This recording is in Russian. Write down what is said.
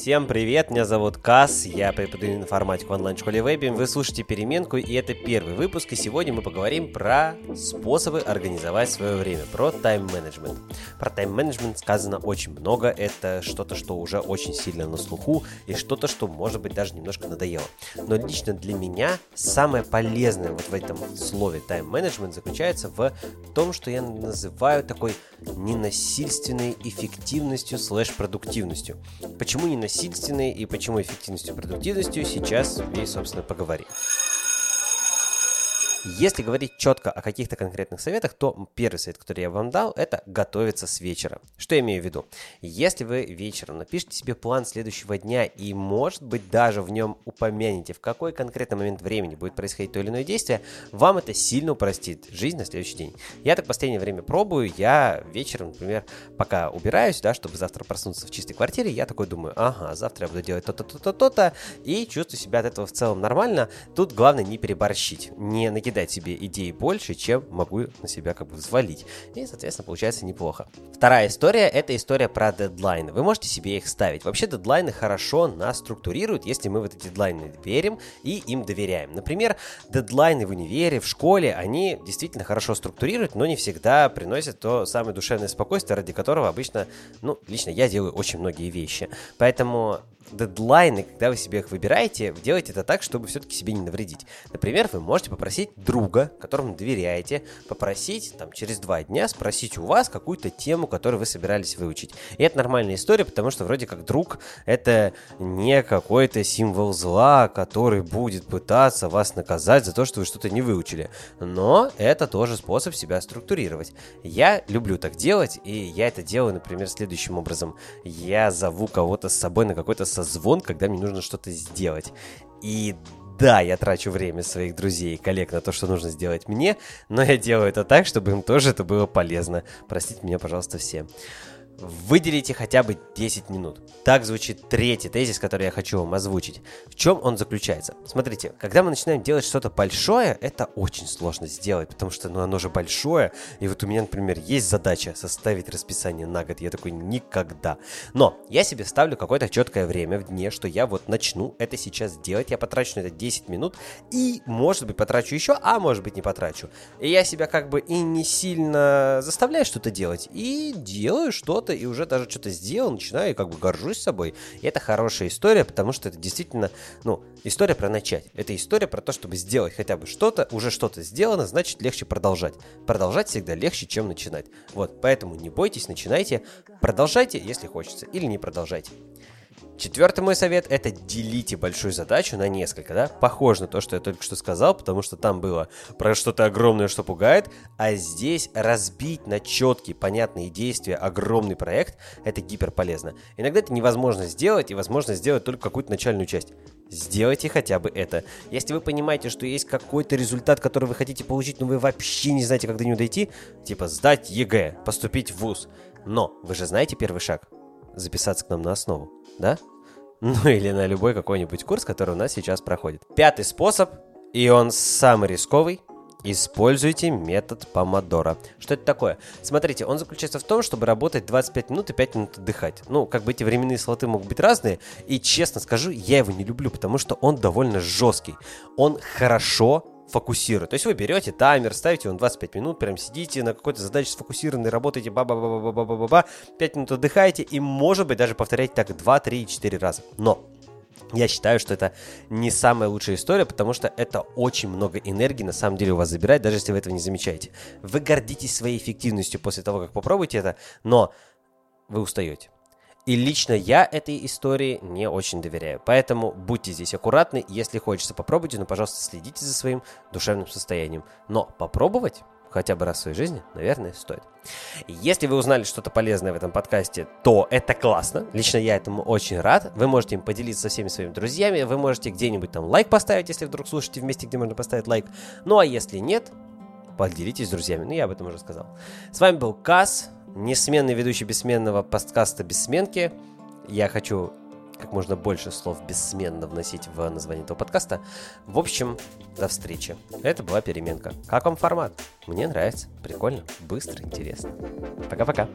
Всем привет, меня зовут Кас, я преподаю информатику в онлайн-школе Вебим, вы слушаете «Переменку» и это первый выпуск, и сегодня мы поговорим про способы организовать свое время, про тайм-менеджмент. Про тайм-менеджмент сказано очень много, это что-то, что уже очень сильно на слуху, и что-то, что, может быть, даже немножко надоело. Но лично для меня самое полезное вот в этом слове тайм-менеджмент заключается в том, что я называю такой ненасильственной эффективностью слэш-продуктивностью. Почему ненасильственной? насильственной и почему эффективностью продуктивностью сейчас и, собственно, поговорим. Если говорить четко о каких-то конкретных советах, то первый совет, который я вам дал, это готовиться с вечера. Что я имею в виду? Если вы вечером напишите себе план следующего дня и, может быть, даже в нем упомянете, в какой конкретный момент времени будет происходить то или иное действие, вам это сильно упростит жизнь на следующий день. Я так в последнее время пробую, я вечером, например, пока убираюсь, да, чтобы завтра проснуться в чистой квартире, я такой думаю, ага, завтра я буду делать то-то, то-то, то-то, и чувствую себя от этого в целом нормально. Тут главное не переборщить, не накидать накидать себе идей больше, чем могу на себя как бы взвалить. И, соответственно, получается неплохо. Вторая история – это история про дедлайны. Вы можете себе их ставить. Вообще дедлайны хорошо нас структурируют, если мы в эти дедлайны верим и им доверяем. Например, дедлайны в универе, в школе, они действительно хорошо структурируют, но не всегда приносят то самое душевное спокойствие, ради которого обычно, ну, лично я делаю очень многие вещи. Поэтому дедлайны, когда вы себе их выбираете, делайте это так, чтобы все-таки себе не навредить. Например, вы можете попросить друга, которому доверяете, попросить там через два дня спросить у вас какую-то тему, которую вы собирались выучить. И это нормальная история, потому что вроде как друг это не какой-то символ зла, который будет пытаться вас наказать за то, что вы что-то не выучили. Но это тоже способ себя структурировать. Я люблю так делать, и я это делаю, например, следующим образом. Я зову кого-то с собой на какой-то созвон, когда мне нужно что-то сделать. И да, я трачу время своих друзей и коллег на то, что нужно сделать мне, но я делаю это так, чтобы им тоже это было полезно. Простите меня, пожалуйста, все. Выделите хотя бы 10 минут. Так звучит третий тезис, который я хочу вам озвучить. В чем он заключается? Смотрите, когда мы начинаем делать что-то большое, это очень сложно сделать, потому что ну, оно же большое. И вот у меня, например, есть задача составить расписание на год. Я такой никогда. Но я себе ставлю какое-то четкое время в дне, что я вот начну это сейчас делать. Я потрачу на это 10 минут и, может быть, потрачу еще, а может быть, не потрачу. И я себя как бы и не сильно заставляю что-то делать, и делаю что-то что-то и уже даже что-то сделал, начинаю и как бы горжусь собой. И это хорошая история, потому что это действительно, ну, история про начать. Это история про то, чтобы сделать хотя бы что-то, уже что-то сделано, значит легче продолжать. Продолжать всегда легче, чем начинать. Вот, поэтому не бойтесь, начинайте, продолжайте, если хочется, или не продолжайте. Четвертый мой совет – это делите большую задачу на несколько, да? Похоже на то, что я только что сказал, потому что там было про что-то огромное, что пугает, а здесь разбить на четкие, понятные действия огромный проект – это гипер полезно. Иногда это невозможно сделать, и возможно сделать только какую-то начальную часть. Сделайте хотя бы это. Если вы понимаете, что есть какой-то результат, который вы хотите получить, но вы вообще не знаете, как до него дойти, типа сдать ЕГЭ, поступить в ВУЗ. Но вы же знаете первый шаг – записаться к нам на основу, да? Ну или на любой какой-нибудь курс, который у нас сейчас проходит. Пятый способ, и он самый рисковый, Используйте метод помодора. Что это такое? Смотрите, он заключается в том, чтобы работать 25 минут и 5 минут отдыхать. Ну, как бы эти временные слоты могут быть разные. И честно скажу, я его не люблю, потому что он довольно жесткий. Он хорошо фокусирует. То есть вы берете таймер, ставите он 25 минут, прям сидите на какой-то задаче сфокусированной, работаете ба ба ба ба ба ба ба ба 5 минут отдыхаете и, может быть, даже повторяете так 2, 3, 4 раза. Но я считаю, что это не самая лучшая история, потому что это очень много энергии на самом деле у вас забирает, даже если вы этого не замечаете. Вы гордитесь своей эффективностью после того, как попробуете это, но вы устаете. И лично я этой истории не очень доверяю. Поэтому будьте здесь аккуратны. Если хочется, попробуйте, но, пожалуйста, следите за своим душевным состоянием. Но попробовать хотя бы раз в своей жизни, наверное, стоит. Если вы узнали что-то полезное в этом подкасте, то это классно. Лично я этому очень рад. Вы можете им поделиться со всеми своими друзьями. Вы можете где-нибудь там лайк поставить, если вдруг слушаете вместе, где можно поставить лайк. Ну а если нет, поделитесь с друзьями. Ну, я об этом уже сказал. С вами был Кас несменный ведущий бессменного подкаста «Бессменки». Я хочу как можно больше слов бессменно вносить в название этого подкаста. В общем, до встречи. Это была переменка. Как вам формат? Мне нравится. Прикольно, быстро, интересно. Пока-пока.